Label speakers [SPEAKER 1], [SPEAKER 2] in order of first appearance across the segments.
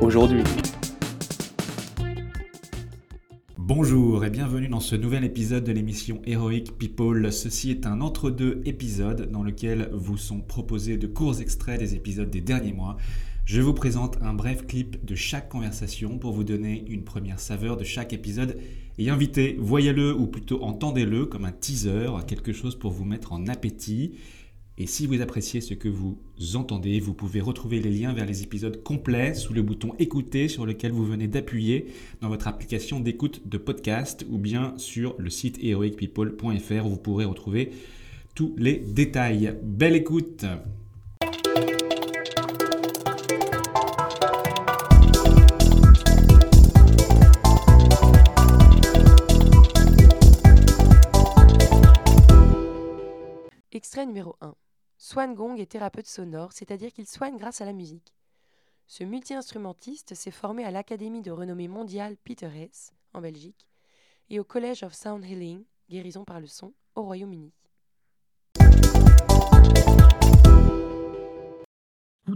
[SPEAKER 1] aujourd'hui. Bonjour et bienvenue dans ce nouvel épisode de l'émission Heroic People. Ceci est un entre-deux épisode dans lequel vous sont proposés de courts extraits des épisodes des derniers mois. Je vous présente un bref clip de chaque conversation pour vous donner une première saveur de chaque épisode et inviter, voyez-le ou plutôt entendez-le comme un teaser, quelque chose pour vous mettre en appétit. Et si vous appréciez ce que vous entendez, vous pouvez retrouver les liens vers les épisodes complets sous le bouton écouter sur lequel vous venez d'appuyer dans votre application d'écoute de podcast ou bien sur le site heroicpeople.fr où vous pourrez retrouver tous les détails. Belle écoute
[SPEAKER 2] Extrait numéro 1. Swan Gong est thérapeute sonore, c'est-à-dire qu'il soigne grâce à la musique. Ce multi-instrumentiste s'est formé à l'Académie de renommée mondiale Peter Hess, en Belgique, et au College of Sound Healing, guérison par le son, au Royaume-Uni.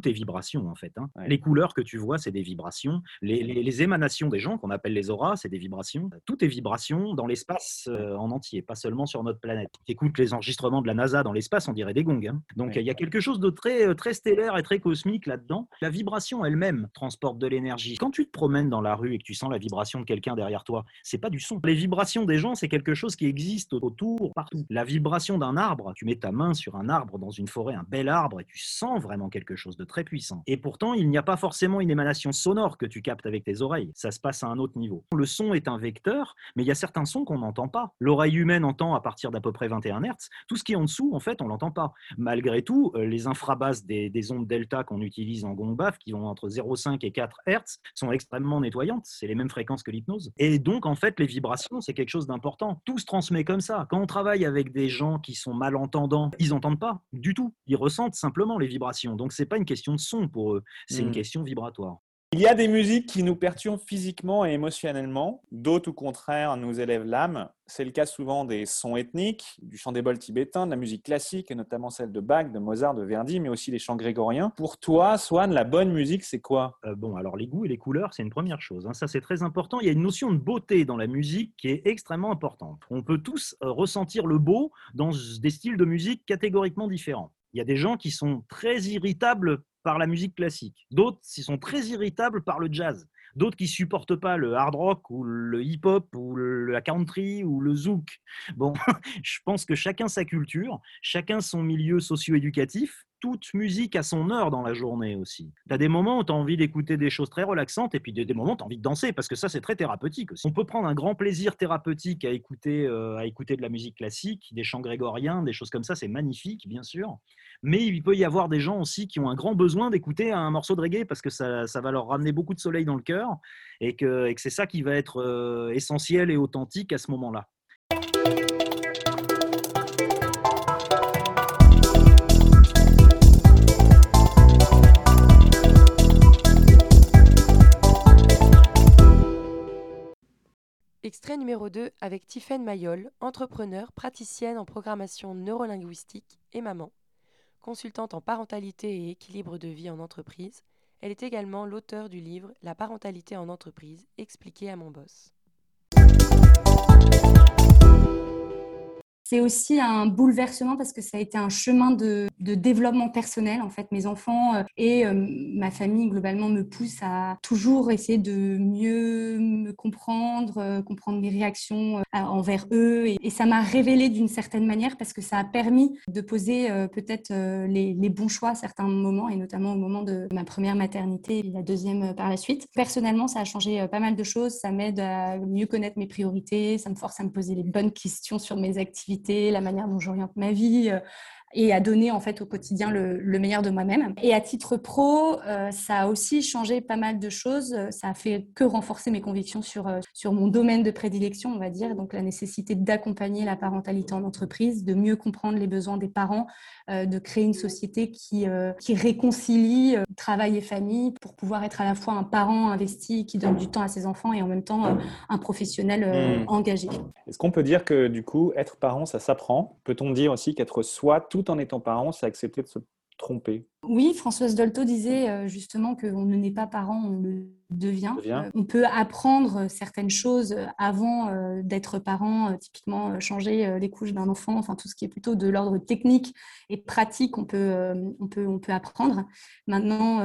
[SPEAKER 3] Tout est vibration en fait. Hein. Les couleurs que tu vois, c'est des vibrations. Les, émanations des gens, qu'on appelle les auras, c'est des vibrations. Tout est vibration dans l'espace euh, en entier, pas seulement sur notre planète. Écoute les enregistrements de la NASA dans l'espace, on dirait des gongs. Hein. Donc il y a quelque chose de très, euh, très stellaire et très cosmique là-dedans. La vibration elle-même transporte de l'énergie. Quand tu te promènes dans la rue et que tu sens la vibration de quelqu'un derrière toi, c'est pas du son. Les vibrations des gens, c'est quelque chose qui existe autour, partout. La vibration d'un arbre, tu mets ta main sur un arbre dans une forêt, un bel arbre, et tu sens vraiment quelque chose de puissant. Et pourtant, il n'y a pas forcément une émanation sonore que tu captes avec tes oreilles. Ça se passe à un autre niveau. Le son est un vecteur, mais il y a certains sons qu'on n'entend pas. L'oreille humaine entend à partir d'à peu près 21 Hz. Tout ce qui est en dessous, en fait, on l'entend pas. Malgré tout, euh, les infrabasses des, des ondes delta qu'on utilise en gong baf, qui vont entre 0,5 et 4 Hz, sont extrêmement nettoyantes. C'est les mêmes fréquences que l'hypnose. Et donc, en fait, les vibrations, c'est quelque chose d'important. Tout se transmet comme ça. Quand on travaille avec des gens qui sont malentendants, ils n'entendent pas du tout. Ils ressentent simplement les vibrations. Donc, c'est pas une question de son pour eux. C'est une mmh. question vibratoire.
[SPEAKER 1] Il y a des musiques qui nous perturbent physiquement et émotionnellement, d'autres au contraire nous élèvent l'âme. C'est le cas souvent des sons ethniques, du chant des bols tibétain, de la musique classique, et notamment celle de Bach, de Mozart, de Verdi, mais aussi les chants grégoriens. Pour toi, Swan, la bonne musique, c'est quoi?
[SPEAKER 3] Euh, Bon, alors les goûts et les couleurs, c'est une première chose. Hein. Ça, c'est très important. Il y a une notion de beauté dans la musique qui est extrêmement importante. On peut tous euh, ressentir le beau dans des styles de musique catégoriquement différents. Il y a des gens qui sont très irritables par la musique classique. D'autres qui sont très irritables par le jazz. D'autres qui supportent pas le hard rock ou le hip-hop ou la country ou le zouk. Bon, je pense que chacun sa culture, chacun son milieu socio-éducatif. Toute musique a son heure dans la journée aussi. Tu as des moments où tu as envie d'écouter des choses très relaxantes et puis des, moments où tu as envie de danser parce que ça, c'est très thérapeutique aussi. On peut prendre un grand plaisir thérapeutique à écouter, euh, à écouter de la musique classique, des chants grégoriens, des choses comme ça, c'est magnifique, bien sûr mais il peut y avoir des gens aussi qui ont un grand besoin d'écouter un morceau de reggae parce que ça, va leur ramener beaucoup de soleil dans le cœur et que, c'est ça qui va être euh, essentiel et authentique à ce moment-là.
[SPEAKER 2] Extrait numéro 2 avec Tiffaine Mayol, entrepreneur, praticienne en programmation neurolinguistique et maman. Consultante en parentalité et équilibre de vie en entreprise, elle est également l'auteur du livre La parentalité en entreprise, expliqué à mon boss.
[SPEAKER 4] C'est aussi un bouleversement parce que ça a été un chemin de, développement personnel. En fait, mes enfants euh, et euh, ma famille globalement me poussent à toujours essayer de mieux me comprendre, euh, comprendre mes réactions envers eux. Et, ça m'a révélé d'une certaine manière parce que ça a permis de poser peut-être les, bons choix à certains moments et notamment au moment de ma première maternité et la deuxième par la suite. Personnellement, ça a changé pas mal de choses. Ça m'aide à mieux connaître mes priorités. Ça me force à me poser les bonnes questions sur mes activités la manière dont j'oriente ma vie, euh, et à donner en fait au quotidien le, meilleur de moi-même. Et à titre pro, euh, ça a aussi changé pas mal de choses. Ça a fait que renforcer mes convictions sur, euh, sur mon domaine de prédilection, on va dire, donc la nécessité d'accompagner la parentalité en entreprise, de mieux comprendre les besoins des parents, euh, de créer une société qui, qui réconcilie travail et famille pour pouvoir être à la fois un parent investi qui donne du temps à ses enfants et en même temps un professionnel mmh. engagé.
[SPEAKER 5] Est-ce qu'on peut dire que du coup, être parent, ça s'apprend? Peut-on dire aussi qu'être soi tout tout en étant parent, c'est accepter de se tromper.
[SPEAKER 4] Oui, Françoise Dolto disait euh, justement qu'on ne naît pas parent, on le devient. Euh, on peut apprendre certaines choses avant euh, d'être parent, typiquement changer les couches d'un enfant, enfin tout ce qui est plutôt de l'ordre technique et pratique, on peut, on peut, on peut apprendre. Maintenant,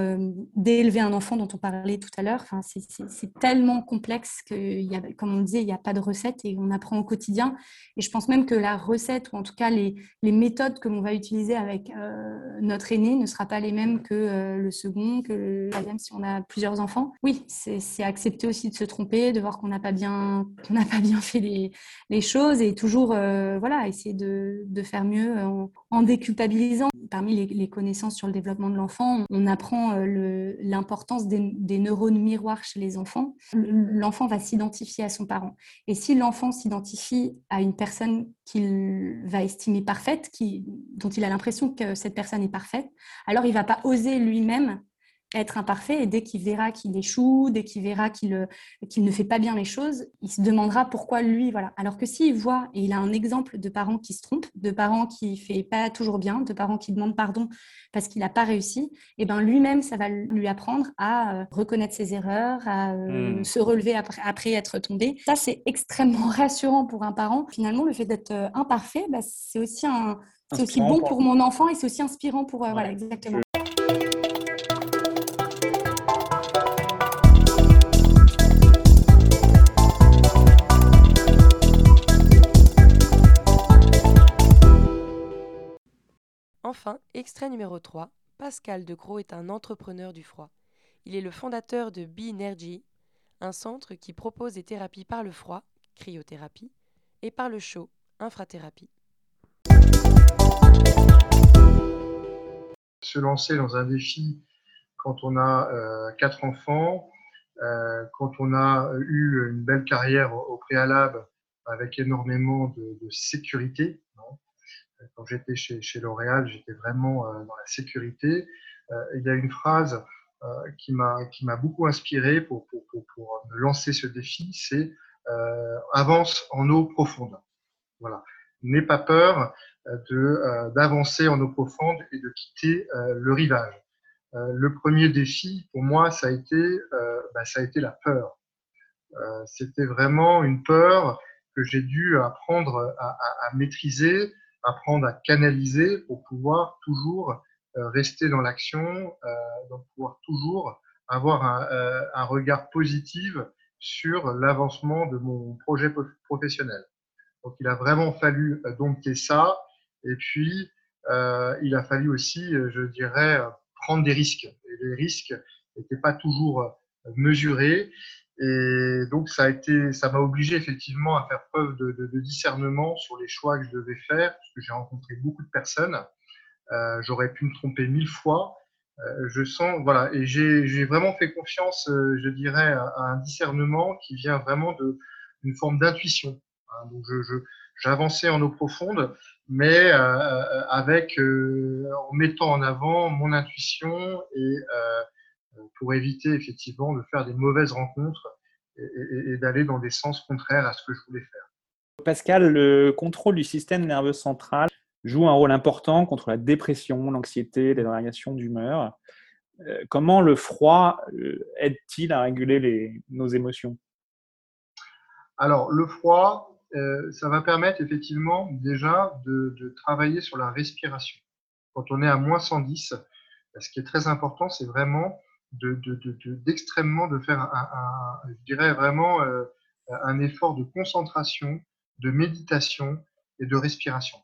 [SPEAKER 4] d'élever un enfant dont on parlait tout à l'heure, enfin, c'est tellement complexe que, comme on disait, il n'y a pas de recette et on apprend au quotidien. Et je pense même que la recette, ou en tout cas les, les méthodes que l'on va utiliser avec notre aîné, ne sera pas les mêmes que le second, que le troisième si on a plusieurs enfants. Oui, c'est accepter aussi de se tromper, de voir qu'on n'a pas bien n'a pas bien fait les, choses et toujours euh, voilà essayer de, faire mieux en, déculpabilisant. Parmi les, connaissances sur le développement de l'enfant, on apprend euh, l'importance des, des, neurones miroirs chez les enfants. L'enfant va s'identifier à son parent et si l'enfant s'identifie à une personne qu'il va estimer parfaite, qui, dont il a l'impression que cette personne est parfaite, alors il va pas oser lui-même être imparfait et dès qu'il verra qu'il échoue, dès qu'il verra qu'il qu'il ne fait pas bien les choses, il se demandera pourquoi lui, voilà. Alors que s'il voit, et il a un exemple de parents qui se trompent, de parents qui ne fait pas toujours bien, de parents qui demandent pardon parce qu'il n'a pas réussi, et eh ben lui-même, ça va lui apprendre à euh, reconnaître ses erreurs, à euh, hmm. se relever après, après, être tombé. Ça, c'est extrêmement rassurant pour un parent. Finalement, le fait d'être euh, imparfait, bah, c'est aussi un... C'est aussi bon pour mon enfant et c'est aussi inspirant pour... Voilà, exactement.
[SPEAKER 2] Enfin, extrait numéro 3, Pascal de Gros est un entrepreneur du froid. Il est le fondateur de B-Energy, un centre qui propose des thérapies par le froid, cryothérapie, et par le chaud, infrathérapie.
[SPEAKER 6] Se lancer dans un défi quand on a euh, quatre enfants, euh, quand on a eu une belle carrière au, préalable avec énormément de sécurité, quand j'étais chez, chez L'Oréal, j'étais vraiment euh, dans la sécurité. Euh, il y a une phrase euh, qui m'a beaucoup inspiré pour, pour, pour, me lancer ce défi, c'est avance en eau profonde. Voilà. N'aie pas peur d'avancer en eau profonde et de quitter le rivage. le premier défi, pour moi, ça a été, bah, ça a été la peur. C'était vraiment une peur que j'ai dû apprendre à maîtriser, apprendre à canaliser pour pouvoir toujours euh, rester dans l'action, euh, donc pouvoir toujours avoir un, euh, un regard positif sur l'avancement de mon projet professionnel. Donc il a vraiment fallu dompter ça et puis il a fallu aussi, je dirais, prendre des risques. Et les risques n'étaient pas toujours mesurés et donc, ça a été, ça m'a obligé effectivement à faire preuve de, de, de, discernement sur les choix que je devais faire, parce que j'ai rencontré beaucoup de personnes. Euh, J'aurais pu me tromper mille fois. Euh, je sens, voilà, et j'ai vraiment fait confiance, euh, je dirais, à, un discernement qui vient vraiment d'une forme d'intuition. Hein. donc, je, j'avançais en eau profonde, mais euh, avec, euh, en mettant en avant mon intuition et pour éviter effectivement de faire des mauvaises rencontres et, d'aller dans des sens contraires à ce que je voulais faire.
[SPEAKER 5] Pascal, le contrôle du système nerveux central joue un rôle important contre la dépression, l'anxiété, les variations d'humeur. Euh, comment le froid euh, aide-t-il à réguler nos émotions?
[SPEAKER 6] Alors, le froid, euh, ça va permettre effectivement déjà de, de, travailler sur la respiration. Quand on est à moins 110, ce qui est très important, c'est vraiment d'extrêmement de, faire un, je dirais vraiment euh, un effort de concentration, de méditation et de respiration.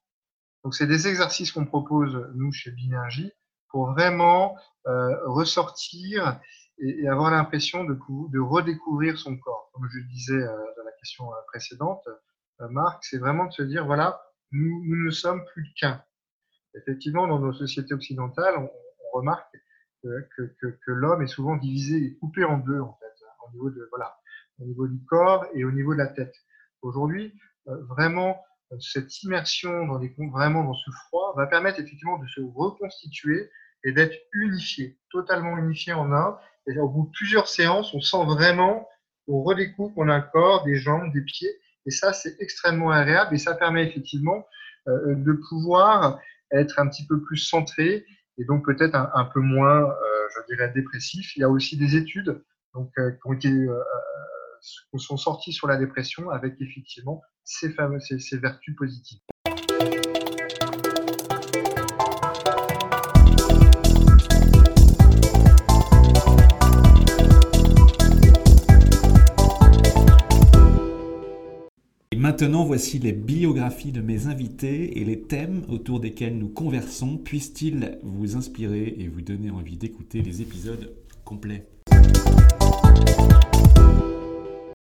[SPEAKER 6] Donc c'est des exercices qu'on propose nous chez Binergie pour vraiment euh, ressortir et, avoir l'impression de, redécouvrir son corps. Comme je le disais euh, dans la question précédente, Marc, c'est vraiment de se dire voilà, nous ne sommes plus qu'un. Effectivement, dans nos sociétés occidentales, on, remarque que, que, l'homme est souvent divisé et coupé en deux, en fait, au niveau, de, voilà, au niveau du corps et au niveau de la tête. Aujourd'hui, vraiment, cette immersion dans vraiment dans ce froid va permettre effectivement de se reconstituer et d'être unifié, totalement unifié en un. Et au bout de plusieurs séances, on sent vraiment, on redécouvre qu'on a un corps, des jambes, des pieds. Et ça, c'est extrêmement agréable et ça permet effectivement euh, de pouvoir être un petit peu plus centré et donc peut-être un, peu moins, euh, je dirais, dépressif. Il y a aussi des études donc, euh, qui ont été, qui sont sorties sur la dépression avec effectivement ces, fameux, ces vertus positives.
[SPEAKER 5] Maintenant, voici les biographies de mes invités et les thèmes autour desquels nous conversons. Puissent-ils vous inspirer et vous donner envie d'écouter les épisodes complets?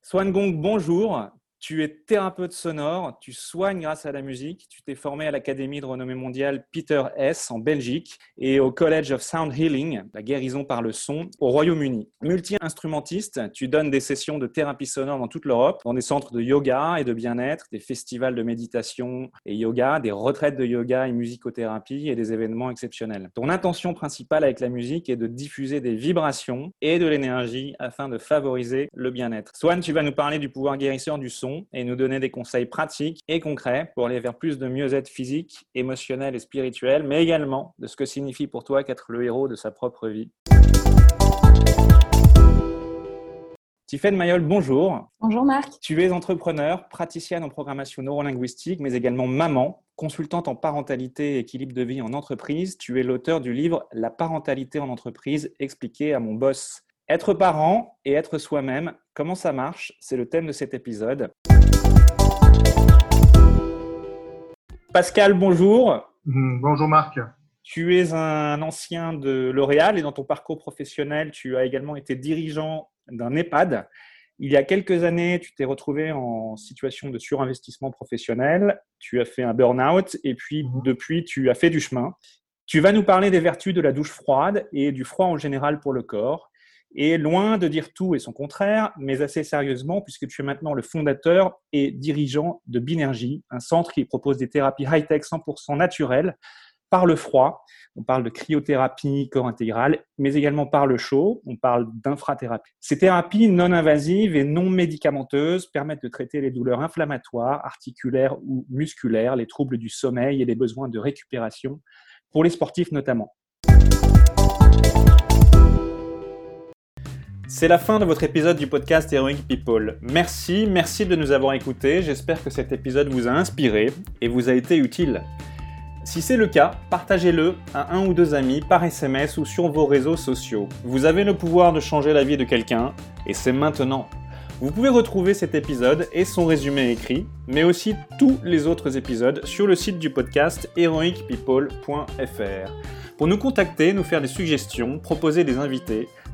[SPEAKER 1] Swan Gong, bonjour. Tu es thérapeute sonore, tu soignes grâce à la musique, tu t'es formé à l'Académie de renommée mondiale Peter S. en Belgique et au College of Sound Healing, la guérison par le son, au Royaume-Uni. Multi-instrumentiste, tu donnes des sessions de thérapie sonore dans toute l'Europe, dans des centres de yoga et de bien-être, des festivals de méditation et yoga, des retraites de yoga et musicothérapie et des événements exceptionnels. Ton intention principale avec la musique est de diffuser des vibrations et de l'énergie afin de favoriser le bien-être. Swan, tu vas nous parler du pouvoir guérisseur du son et nous donner des conseils pratiques et concrets pour aller vers plus de mieux-être physique, émotionnel et spirituel, mais également de ce que signifie pour toi qu'être le héros de sa propre vie. Tiffaine Mayol, bonjour.
[SPEAKER 4] Bonjour Marc.
[SPEAKER 1] Tu es entrepreneur, praticienne en programmation neurolinguistique, mais également maman, consultante en parentalité et équilibre de vie en entreprise. Tu es l'auteur du livre La parentalité en entreprise, expliqué à mon boss. Être parent et être soi-même, comment ça marche C'est le thème de cet épisode. Pascal, bonjour.
[SPEAKER 6] Mm, bonjour Marc.
[SPEAKER 1] Tu es un ancien de L'Oréal et dans ton parcours professionnel, tu as également été dirigeant d'un EHPAD. Il y a quelques années, tu t'es retrouvé en situation de surinvestissement professionnel, tu as fait un burn-out et puis mm-hmm. depuis, tu as fait du chemin. Tu vas nous parler des vertus de la douche froide et du froid en général pour le corps. Et loin de dire tout et son contraire, mais assez sérieusement, puisque tu es maintenant le fondateur et dirigeant de Binergy, un centre qui propose des thérapies high-tech 100% naturelles par le froid. On parle de cryothérapie corps intégral, mais également par le chaud. On parle d'infrathérapie. Ces thérapies non invasives et non médicamenteuses permettent de traiter les douleurs inflammatoires, articulaires ou musculaires, les troubles du sommeil et les besoins de récupération, pour les sportifs notamment. C'est la fin de votre épisode du podcast Heroic People. Merci, merci de nous avoir écoutés. J'espère que cet épisode vous a inspiré et vous a été utile. Si c'est le cas, partagez-le à un ou deux amis par SMS ou sur vos réseaux sociaux. Vous avez le pouvoir de changer la vie de quelqu'un et c'est maintenant. Vous pouvez retrouver cet épisode et son résumé écrit, mais aussi tous les autres épisodes sur le site du podcast heroicpeople.fr. Pour nous contacter, nous faire des suggestions, proposer des invités,